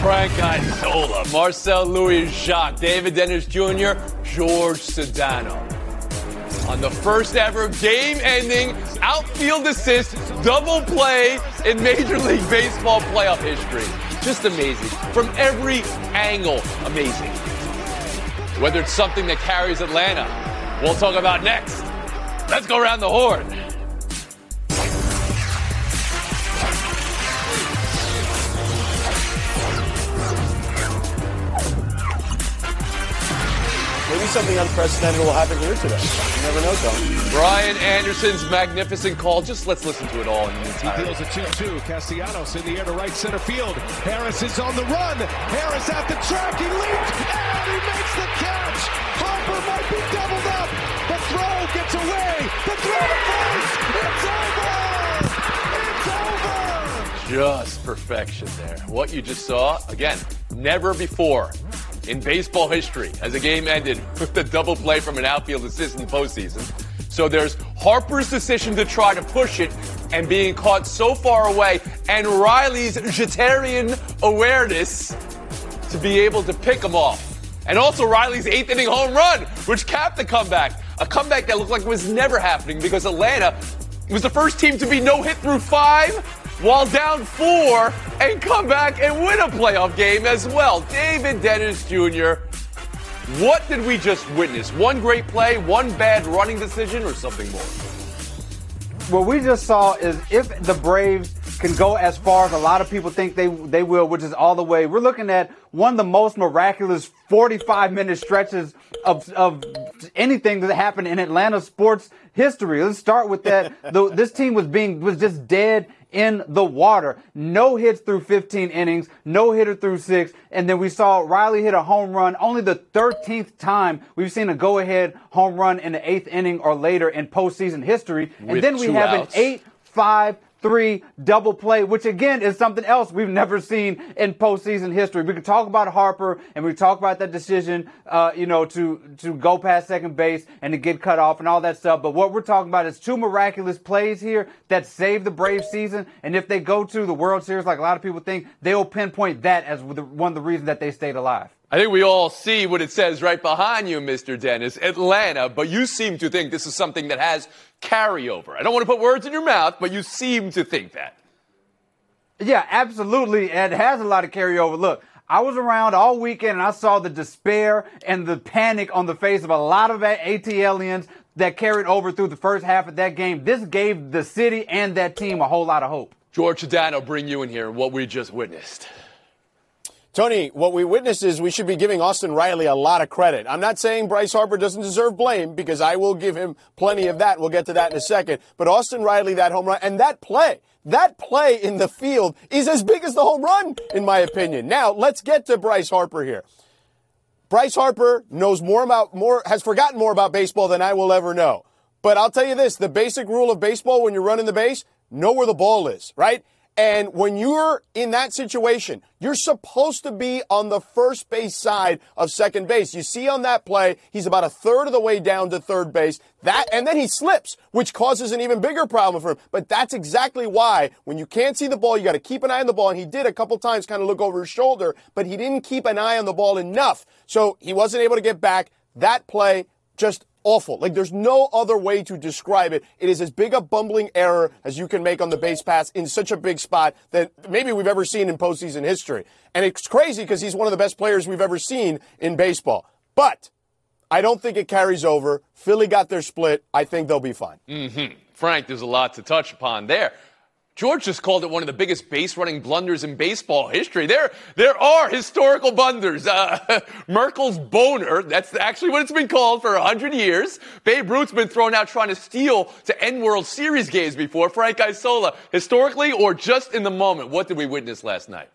Frank Isola, Marcel Louis Jacques, David Dennis Jr., George Sedano. On the first ever game ending outfield assist double play in Major League Baseball playoff history. Just amazing. From every angle, amazing. Whether it's something that carries Atlanta, we'll talk about next. Let's go around the horn. Something unprecedented will happen here today. You never know, Tom. Brian Anderson's magnificent call. Just let's listen to it all. In he deals a 2-2. Castellanos in the air to right center field. Harris is on the run. Harris at the track. He leaps and he makes the catch. Harper might be doubled up. The throw gets away. The throw to first. It's over. It's over. Just perfection there. What you just saw, again, never before in baseball history as a game ended with a double play from an outfield assist in the postseason. So there's Harper's decision to try to push it and being caught so far away, and Riley's Jeterian awareness to be able to pick him off. And also Riley's eighth inning home run, which capped the comeback. A comeback that looked like it was never happening because Atlanta was the first team to be no hit through five while down four and come back and win a playoff game as well. David Dennis Jr. What did we just witness? One great play, one bad running decision, or something more? What we just saw is if the Braves can go as far as a lot of people think they they will, which is all the way. We're looking at one of the most miraculous 45 minute stretches of of anything that happened in Atlanta sports history. Let's start with that. the, this team was being was just dead in the water. No hits through 15 innings, no hitter through six. And then we saw Riley hit a home run, only the 13th time we've seen a go ahead home run in the eighth inning or later in postseason history. With and then we have outs. an 8 5 three double play, which again is something else we've never seen in postseason history. We can talk about Harper and we talk about that decision, uh, you know, to to go past second base and to get cut off and all that stuff. But what we're talking about is two miraculous plays here that saved the Braves season. And if they go to the World Series, like a lot of people think, they'll pinpoint that as one of the reasons that they stayed alive. I think we all see what it says right behind you, Mr. Dennis, Atlanta, but you seem to think this is something that has carryover. I don't want to put words in your mouth, but you seem to think that. Yeah, absolutely. It has a lot of carryover. Look, I was around all weekend and I saw the despair and the panic on the face of a lot of ATLians that carried over through the first half of that game. This gave the city and that team a whole lot of hope. George Sedano, bring you in here, what we just witnessed. Tony, what we witnessed is we should be giving Austin Riley a lot of credit. I'm not saying Bryce Harper doesn't deserve blame because I will give him plenty of that. We'll get to that in a second. But Austin Riley, that home run and that play, that play in the field is as big as the home run, in my opinion. Now, let's get to Bryce Harper here. Bryce Harper knows more about more, has forgotten more about baseball than I will ever know. But I'll tell you this, the basic rule of baseball when you're running the base, know where the ball is, right? And when you're in that situation, you're supposed to be on the first base side of second base. You see on that play, he's about a third of the way down to third base. That, and then he slips, which causes an even bigger problem for him. But that's exactly why when you can't see the ball, you got to keep an eye on the ball. And he did a couple times kind of look over his shoulder, but he didn't keep an eye on the ball enough. So he wasn't able to get back. That play just awful. Like there's no other way to describe it. It is as big a bumbling error as you can make on the base pass in such a big spot that maybe we've ever seen in postseason history. And it's crazy because he's one of the best players we've ever seen in baseball. But I don't think it carries over. Philly got their split. I think they'll be fine. Mm-hmm. Frank, there's a lot to touch upon there. George just called it one of the biggest base running blunders in baseball history. There, there are historical blunders. Uh, Merkle's boner, that's actually what it's been called for 100 years. Babe Ruth's been thrown out trying to steal to end World Series games before. Frank Isola, historically or just in the moment, what did we witness last night?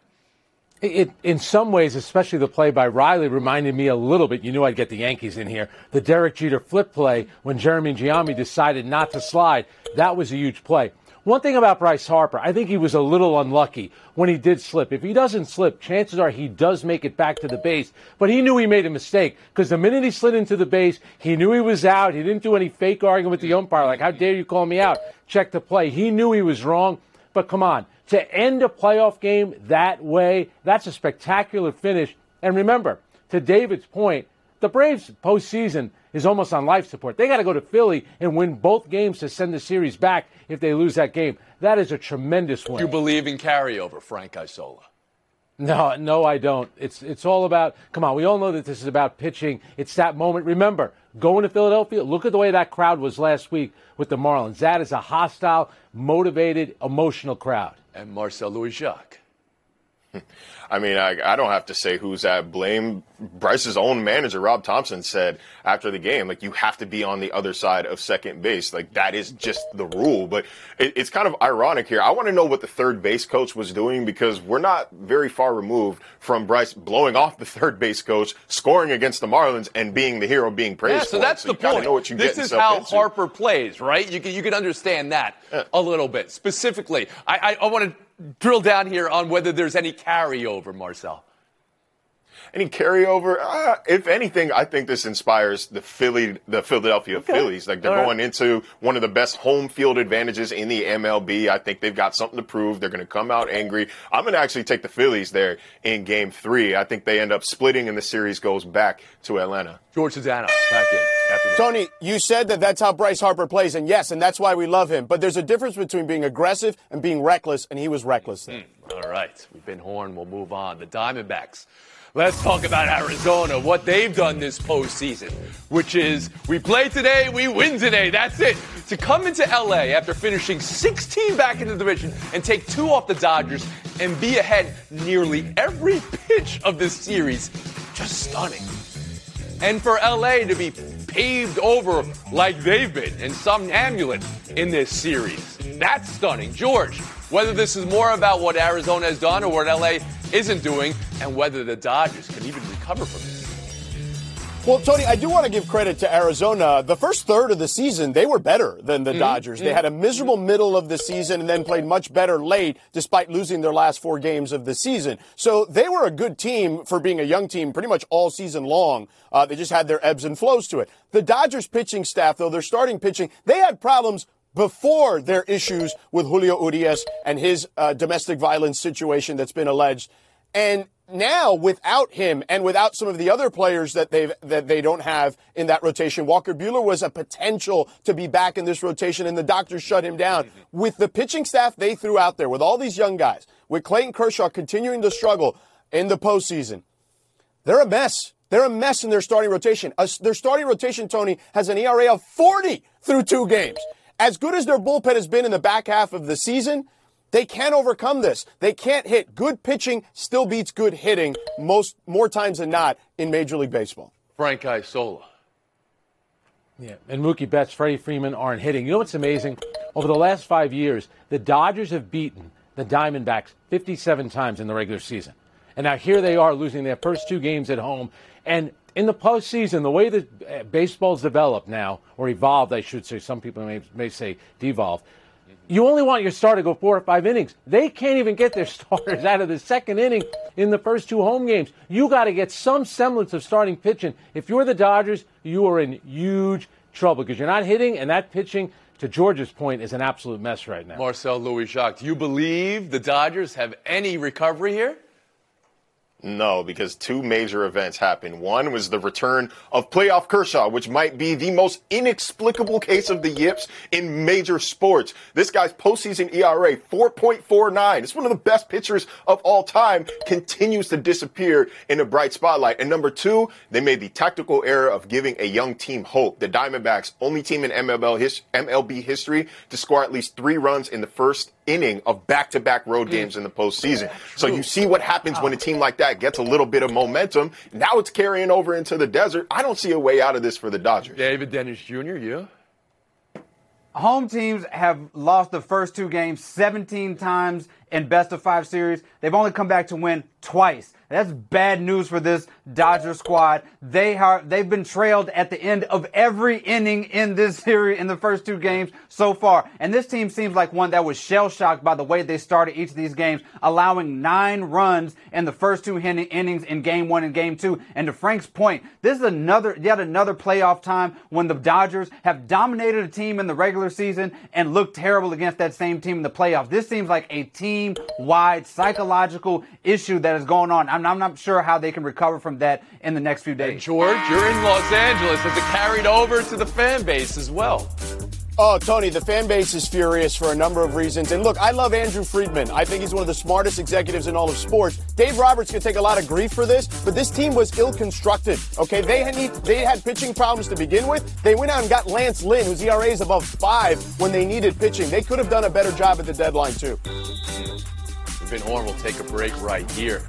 It, in some ways, especially the play by Riley, reminded me a little bit. You knew I'd get the Yankees in here. The Derek Jeter flip play when Jeremy Giambi decided not to slide. That was a huge play. One thing about Bryce Harper, I think he was a little unlucky when he did slip. If he doesn't slip, chances are he does make it back to the base. But he knew he made a mistake because the minute he slid into the base, he knew he was out. He didn't do any fake arguing with the umpire, like, how dare you call me out? Check the play. He knew he was wrong. But come on, to end a playoff game that way, that's a spectacular finish. And remember, to David's point, the Braves postseason is almost on life support. They got to go to Philly and win both games to send the series back if they lose that game. That is a tremendous win. You believe in carryover, Frank Isola? No, no, I don't. It's it's all about. Come on, we all know that this is about pitching. It's that moment. Remember, going to Philadelphia. Look at the way that crowd was last week with the Marlins. That is a hostile, motivated, emotional crowd. And Marcel Louis Jacques. I mean, I, I don't have to say who's at blame. Bryce's own manager, Rob Thompson, said after the game, like, you have to be on the other side of second base. Like, that is just the rule. But it, it's kind of ironic here. I want to know what the third base coach was doing because we're not very far removed from Bryce blowing off the third base coach, scoring against the Marlins, and being the hero, being praised. Yeah, so that's so the point. Know what you this is how into. Harper plays, right? You can, you can understand that yeah. a little bit. Specifically, I, I, I want to drill down here on whether there's any carryover, Marcel. Any carryover? Uh, if anything, I think this inspires the Philly, the Philadelphia okay. Phillies. Like they're All going right. into one of the best home field advantages in the MLB. I think they've got something to prove. They're going to come out angry. I'm going to actually take the Phillies there in Game Three. I think they end up splitting, and the series goes back to Atlanta. George Sedano back in. Tony, you said that that's how Bryce Harper plays, and yes, and that's why we love him. But there's a difference between being aggressive and being reckless, and he was reckless there. Mm, all right, we've been horned. We'll move on. The Diamondbacks. Let's talk about Arizona, what they've done this postseason, which is we play today, we win today. That's it. To come into LA after finishing 16 back in the division and take two off the Dodgers and be ahead nearly every pitch of this series, just stunning. And for LA to be paved over like they've been and somnambulant in this series. That's stunning. George, whether this is more about what Arizona has done or what LA isn't doing, and whether the Dodgers can even recover from this. Well, Tony, I do want to give credit to Arizona. The first third of the season, they were better than the mm-hmm. Dodgers. They had a miserable middle of the season and then played much better late despite losing their last four games of the season. So they were a good team for being a young team pretty much all season long. Uh, they just had their ebbs and flows to it. The Dodgers pitching staff, though, their starting pitching, they had problems before their issues with Julio Urias and his uh, domestic violence situation that's been alleged. And now without him and without some of the other players that they that they don't have in that rotation, Walker Buehler was a potential to be back in this rotation, and the doctors shut him down. Mm-hmm. With the pitching staff they threw out there, with all these young guys, with Clayton Kershaw continuing to struggle in the postseason, they're a mess. They're a mess in their starting rotation. their starting rotation, Tony, has an ERA of 40 through two games. As good as their bullpen has been in the back half of the season, they can't overcome this. They can't hit. Good pitching still beats good hitting most more times than not in Major League Baseball. Frank Isola. Yeah, and Mookie Betts, Freddie Freeman aren't hitting. You know what's amazing? Over the last five years, the Dodgers have beaten the Diamondbacks 57 times in the regular season. And now here they are losing their first two games at home. And in the postseason, the way that uh, baseball's developed now, or evolved, I should say, some people may, may say devolved, you only want your star to go four or five innings. They can't even get their starters out of the second inning in the first two home games. You got to get some semblance of starting pitching. If you're the Dodgers, you are in huge trouble because you're not hitting, and that pitching, to George's point, is an absolute mess right now. Marcel Louis Jacques, do you believe the Dodgers have any recovery here? No, because two major events happened. One was the return of playoff Kershaw, which might be the most inexplicable case of the yips in major sports. This guy's postseason ERA, 4.49. It's one of the best pitchers of all time, continues to disappear in a bright spotlight. And number two, they made the tactical error of giving a young team hope. The Diamondbacks, only team in MLB history to score at least three runs in the first inning of back-to-back road games in the postseason. So you see what happens when a team like that gets a little bit of momentum. Now it's carrying over into the desert. I don't see a way out of this for the Dodgers. David Dennis Jr., you? Home teams have lost the first two games 17 times in best of five series. They've only come back to win twice. That's bad news for this Dodger squad. They are they've been trailed at the end of every inning in this series in the first two games so far. And this team seems like one that was shell shocked by the way they started each of these games, allowing nine runs in the first two innings in game one and game two. And to Frank's point, this is another yet another playoff time when the Dodgers have dominated a team in the regular season and looked terrible against that same team in the playoffs. This seems like a team wide psychological issue that is going on. I'm, I'm, not sure how they can recover from that in the next few days. And George, you're in Los Angeles. Has it carried over to the fan base as well? Oh, Tony, the fan base is furious for a number of reasons. And look, I love Andrew Friedman. I think he's one of the smartest executives in all of sports. Dave Roberts can take a lot of grief for this, but this team was ill constructed. Okay, they had they had pitching problems to begin with. They went out and got Lance Lynn, whose ERA is above five, when they needed pitching. They could have done a better job at the deadline too. Vin Horn will take a break right here.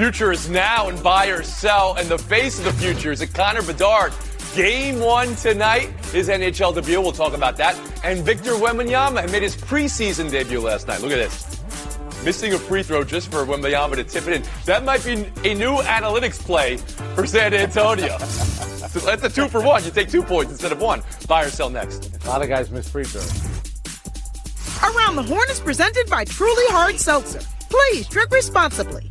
Future is now in buy or sell, and the face of the future is a Connor Bedard. Game one tonight, his NHL debut. We'll talk about that. And Victor Wembanyama made his preseason debut last night. Look at this. Missing a free throw just for Wembanyama to tip it in. That might be a new analytics play for San Antonio. so that's a two for one. You take two points instead of one. Buy or sell next. A lot of guys miss free throws. Around the Horn is presented by Truly Hard Seltzer. Please drink responsibly.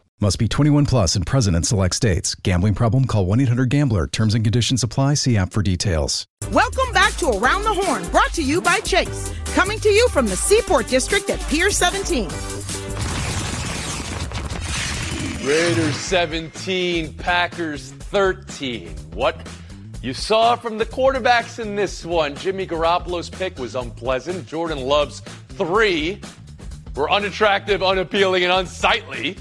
Must be 21 plus and present in select states. Gambling problem? Call 1 800 GAMBLER. Terms and conditions apply. See app for details. Welcome back to Around the Horn, brought to you by Chase. Coming to you from the Seaport District at Pier 17. Raiders 17, Packers 13. What you saw from the quarterbacks in this one, Jimmy Garoppolo's pick was unpleasant. Jordan Love's three were unattractive, unappealing, and unsightly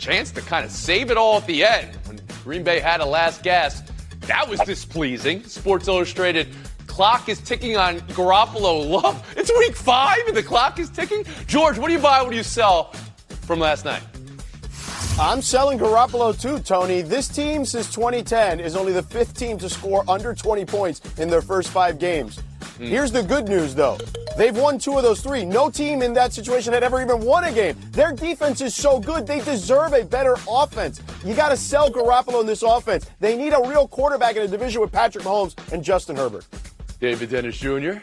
chance to kind of save it all at the end when Green Bay had a last gasp. That was displeasing. Sports Illustrated clock is ticking on Garoppolo love. It's week five and the clock is ticking. George, what do you buy? What do you sell from last night? I'm selling Garoppolo too, Tony. This team since 2010 is only the fifth team to score under 20 points in their first five games. Mm. Here's the good news, though. They've won two of those three. No team in that situation had ever even won a game. Their defense is so good, they deserve a better offense. You got to sell Garoppolo in this offense. They need a real quarterback in a division with Patrick Mahomes and Justin Herbert. David Dennis Jr.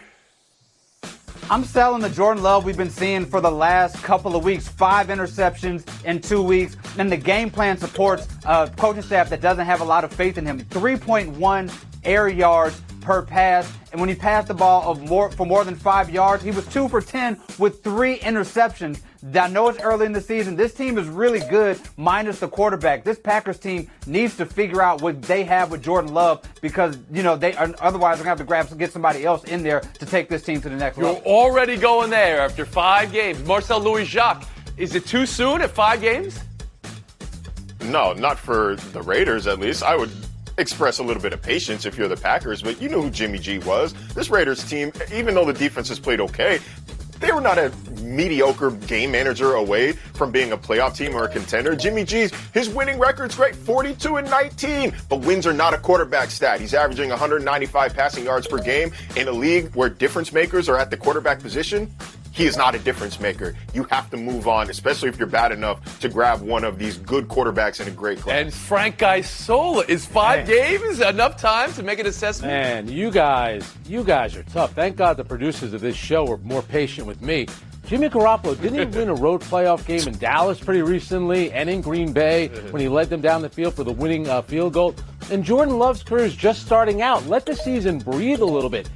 I'm selling the Jordan Love we've been seeing for the last couple of weeks. Five interceptions in two weeks. And the game plan supports a coaching staff that doesn't have a lot of faith in him. 3.1 air yards per pass. And when he passed the ball of more for more than five yards, he was two for ten with three interceptions. I know it's early in the season. This team is really good, minus the quarterback. This Packers team needs to figure out what they have with Jordan Love because you know they are, otherwise they're gonna have to grab get somebody else in there to take this team to the next You're level. You're already going there after five games. Marcel Louis Jacques, is it too soon at five games? No, not for the Raiders at least. I would express a little bit of patience if you're the Packers, but you know who Jimmy G was. This Raiders team, even though the defense has played okay, they were not a mediocre game manager away from being a playoff team or a contender. Jimmy G's, his winning record's great, 42 and 19, but wins are not a quarterback stat. He's averaging 195 passing yards per game in a league where difference makers are at the quarterback position he is not a difference maker. You have to move on, especially if you're bad enough to grab one of these good quarterbacks in a great class. And Frank Isola is five Man. games enough time to make an assessment? Man, you guys, you guys are tough. Thank God the producers of this show were more patient with me. Jimmy Garoppolo didn't even win a road playoff game in Dallas pretty recently and in Green Bay when he led them down the field for the winning uh, field goal. And Jordan Love's career is just starting out. Let the season breathe a little bit.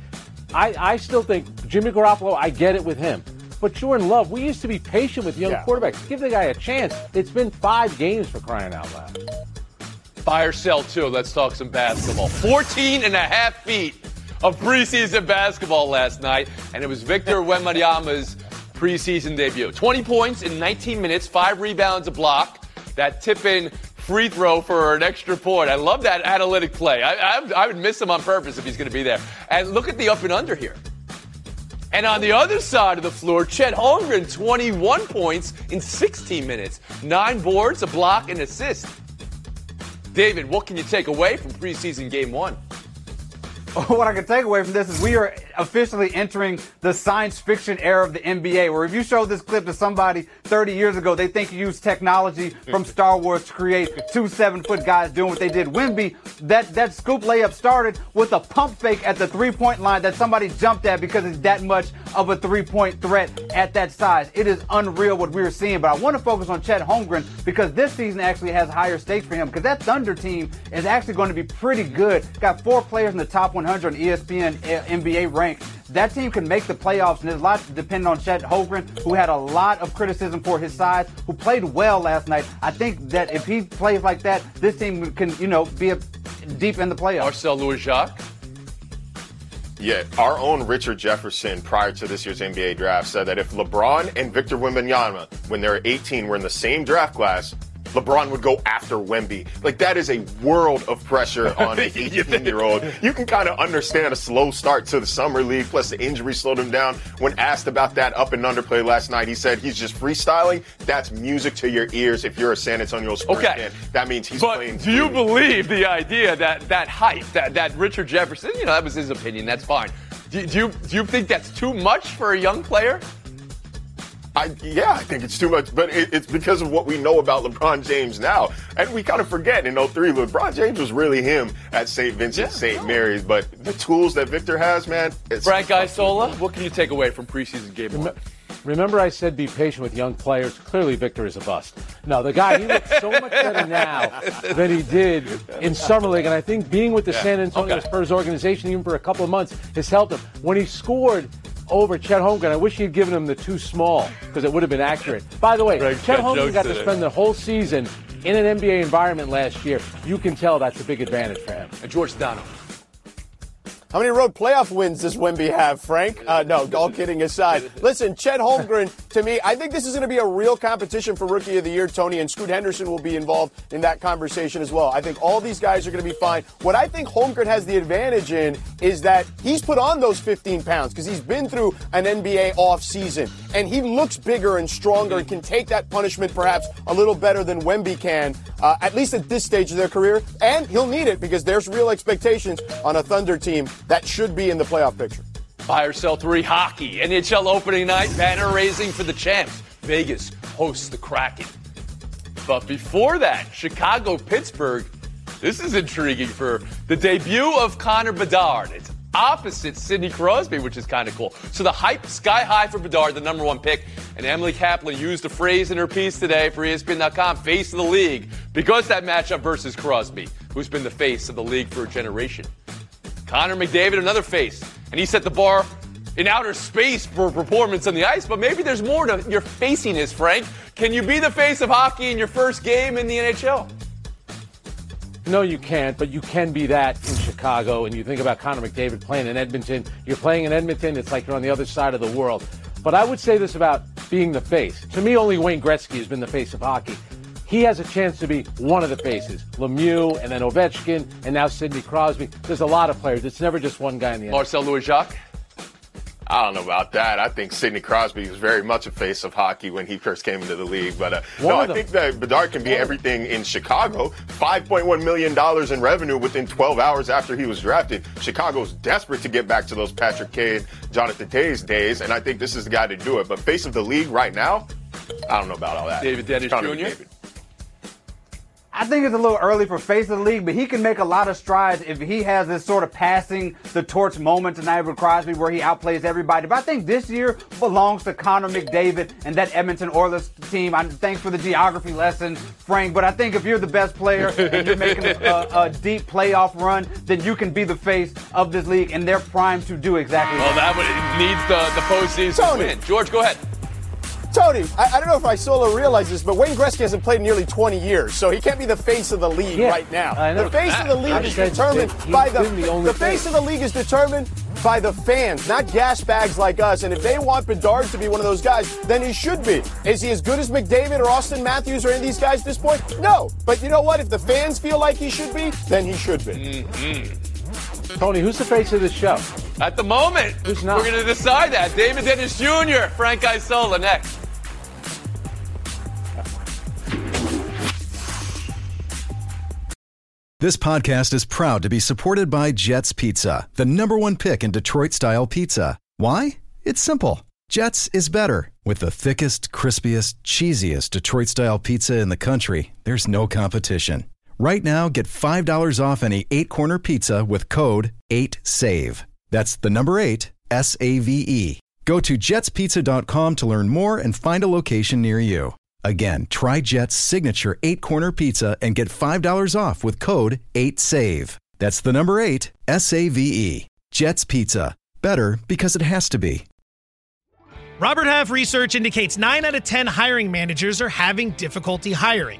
I, I still think Jimmy Garoppolo, I get it with him. But Jordan Love, we used to be patient with young yeah. quarterbacks. Give the guy a chance. It's been five games for crying out loud. Buy or sell, too. Let's talk some basketball. 14 and a half feet of preseason basketball last night, and it was Victor Wembanyama's preseason debut. 20 points in 19 minutes, five rebounds, a block. That tip in free throw for an extra point. I love that analytic play. I, I, I would miss him on purpose if he's going to be there. And look at the up and under here. And on the other side of the floor, Chet Holmgren, 21 points in 16 minutes, nine boards, a block, and assist. David, what can you take away from preseason game one? what I can take away from this is we are officially entering the science fiction era of the NBA, where if you show this clip to somebody 30 years ago, they think you used technology from Star Wars to create two seven foot guys doing what they did. Wemby, that, that scoop layup started with a pump fake at the three point line that somebody jumped at because it's that much of a three point threat at that size. It is unreal what we are seeing, but I want to focus on Chet Holmgren because this season actually has higher stakes for him because that Thunder team is actually going to be pretty good. Got four players in the top 100 on ESPN eh, NBA rank. That team can make the playoffs, and there's a lot depending on Chet Holmgren, who had a lot of criticism for his size, who played well last night. I think that if he plays like that, this team can, you know, be a, deep in the playoffs. Marcel Louis Jacques. Yeah, our own Richard Jefferson prior to this year's NBA draft said that if LeBron and Victor Wembanyama, when they're 18, were in the same draft class, LeBron would go after Wemby. Like that is a world of pressure on an 18 year old. You can kind of understand a slow start to the summer league, plus the injury slowed him down. When asked about that up and under play last night, he said he's just freestyling. That's music to your ears if you're a San Antonio Spurs okay. fan. That means he's playing but playing. Do you believe the idea that that hype, that that Richard Jefferson, you know, that was his opinion. That's fine. Do, do you do you think that's too much for a young player? I, yeah, I think it's too much, but it, it's because of what we know about LeBron James now. And we kind of forget in 03, LeBron James was really him at St. Vincent, yeah, St. Mary's. But the tools that Victor has, man, it's. Frank Isola, what can you take away from preseason game one? Remember, I said be patient with young players. Clearly, Victor is a bust. No, the guy he looks so much better now than he did in summer league, and I think being with the yeah. San Antonio okay. Spurs organization even for a couple of months has helped him. When he scored over Chet Holmgren. I wish he'd given him the too small because it would have been accurate. By the way, Greg Chet Holmgren got to spend the whole season in an NBA environment last year. You can tell that's a big advantage for him. And George Dono. How many road playoff wins does Wemby have, Frank? Uh, no, all kidding aside. Listen, Chet Holmgren, to me, I think this is going to be a real competition for Rookie of the Year, Tony, and Scoot Henderson will be involved in that conversation as well. I think all these guys are going to be fine. What I think Holmgren has the advantage in is that he's put on those 15 pounds because he's been through an NBA off season, and he looks bigger and stronger and can take that punishment perhaps a little better than Wemby can, uh, at least at this stage of their career. And he'll need it because there's real expectations on a Thunder team that should be in the playoff picture. Buy or sell three hockey. NHL opening night, banner raising for the champs. Vegas hosts the Kraken. But before that, Chicago, Pittsburgh. This is intriguing for the debut of Connor Bedard. It's opposite Sidney Crosby, which is kind of cool. So the hype sky high for Bedard, the number one pick. And Emily Kaplan used a phrase in her piece today for ESPN.com, face of the league, because that matchup versus Crosby, who's been the face of the league for a generation. Connor McDavid, another face. And he set the bar in outer space for performance on the ice, but maybe there's more to your faciness, Frank. Can you be the face of hockey in your first game in the NHL? No, you can't, but you can be that in Chicago. And you think about Connor McDavid playing in Edmonton. You're playing in Edmonton, it's like you're on the other side of the world. But I would say this about being the face. To me, only Wayne Gretzky has been the face of hockey he has a chance to be one of the faces. Lemieux, and then Ovechkin, and now Sidney Crosby. There's a lot of players. It's never just one guy in the end. Marcel Louis Jacques. I don't know about that. I think Sidney Crosby was very much a face of hockey when he first came into the league. But uh, no, I think that Bedard can be everything in Chicago. $5.1 million in revenue within 12 hours after he was drafted. Chicago's desperate to get back to those Patrick Kane, Jonathan Toews days, and I think this is the guy to do it. But face of the league right now, I don't know about all that. David Dennis Jr. David. I think it's a little early for face of the league, but he can make a lot of strides if he has this sort of passing the torch moment tonight with Crosby where he outplays everybody. But I think this year belongs to Connor McDavid and that Edmonton Oilers team. I'm, thanks for the geography lesson, Frank. But I think if you're the best player and you're making a, a, a deep playoff run, then you can be the face of this league, and they're primed to do exactly Well, that. Well, that would, needs the, the postseason Tony. win. George, go ahead. Tony, I, I don't know if Isola realizes this, but Wayne Gretzky hasn't played in nearly 20 years, so he can't be the face of the league Yeah, right now. The face of the league I've is determined by the the only the face face. of the league is determined by the fans, not gas bags like us. And if they want Bedard to be one of those guys, then he should be. Is he as good as McDavid or Auston Matthews or any of these guys at this point? No. But you know what? If the fans feel like he should be, then he should be. Mm-hmm. Tony, who's the face of the show? At the moment, Who's not? we're going to decide that. David Dennis Jr., Frank Isola next. This podcast is proud to be supported by Jets Pizza, the number one pick in Detroit style pizza. Why? It's simple. Jets is better. With the thickest, crispiest, cheesiest Detroit style pizza in the country, there's no competition. Right now, get $5 off any eight corner pizza with code 8SAVE. That's the number eight, S A V E. Go to jetspizza.com to learn more and find a location near you. Again, try Jet's signature eight corner pizza and get $5 off with code 8SAVE. That's the number eight, S A V E. Jet's Pizza. Better because it has to be. Robert Half research indicates 9 out of 10 hiring managers are having difficulty hiring.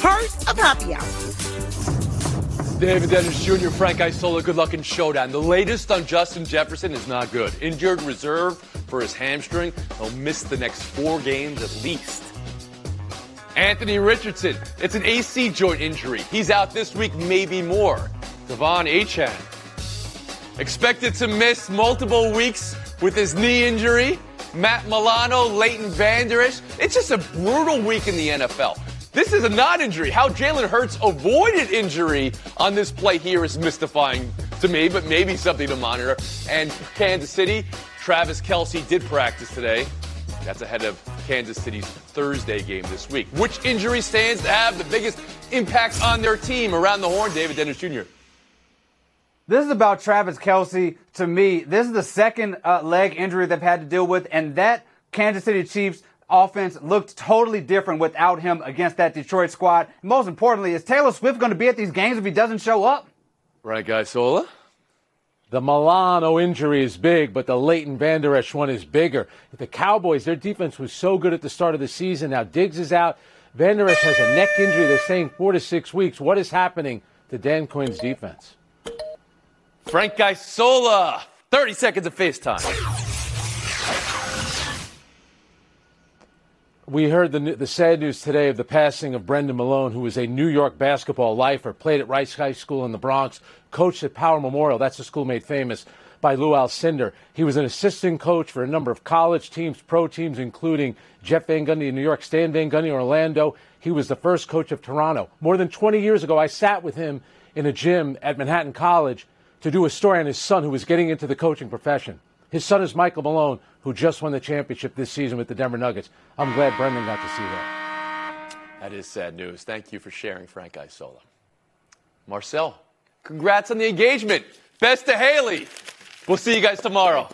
Part of Happy Hour. David Dennis Jr., Frank Isola, good luck in showdown. The latest on Justin Jefferson is not good. Injured reserve for his hamstring. He'll miss the next four games at least. Anthony Richardson, it's an AC joint injury. He's out this week, maybe more. De'Von Achane, expected to miss multiple weeks with his knee injury. Matt Milano, Leighton Vander Esch. It's just a brutal week in the NFL. This is a non-injury. How Jalen Hurts avoided injury on this play here is mystifying to me, but maybe something to monitor. And Kansas City, Travis Kelce did practice today. That's ahead of Kansas City's Thursday game this week. Which injury stands to have the biggest impact on their team around the horn? David Dennis Jr. This is about Travis Kelce. To me, this is the second uh, leg injury they've had to deal with, and that Kansas City Chiefs offense looked totally different without him against that Detroit squad. Most importantly, is Taylor Swift going to be at these games if he doesn't show up? Right, guy Sola? Uh, the Milano injury is big, but the Leighton Vander Esch one is bigger. The Cowboys, their defense was so good at the start of the season. Now Diggs is out. Vander Esch has a neck injury. They're saying four to six weeks. What is happening to Dan Quinn's defense? Frank Isola, 30 seconds of FaceTime. We heard the, the sad news today of the passing of Brendan Malone, who was a New York basketball lifer, played at Rice High School in the Bronx, coached at Power Memorial. That's a school made famous by Lou Alcindor. He was an assistant coach for a number of college teams, pro teams, including Jeff Van Gundy in New York, Stan Van Gundy in Orlando. He was the first coach of Toronto. More than 20 years ago, I sat with him in a gym at Manhattan College to do a story on his son who was getting into the coaching profession. His son is Michael Malone, who just won the championship this season with the Denver Nuggets. I'm glad Brendan got to see that. That is sad news. Thank you for sharing, Frank Isola. Marcel, congrats on the engagement. Best to Haley. We'll see you guys tomorrow.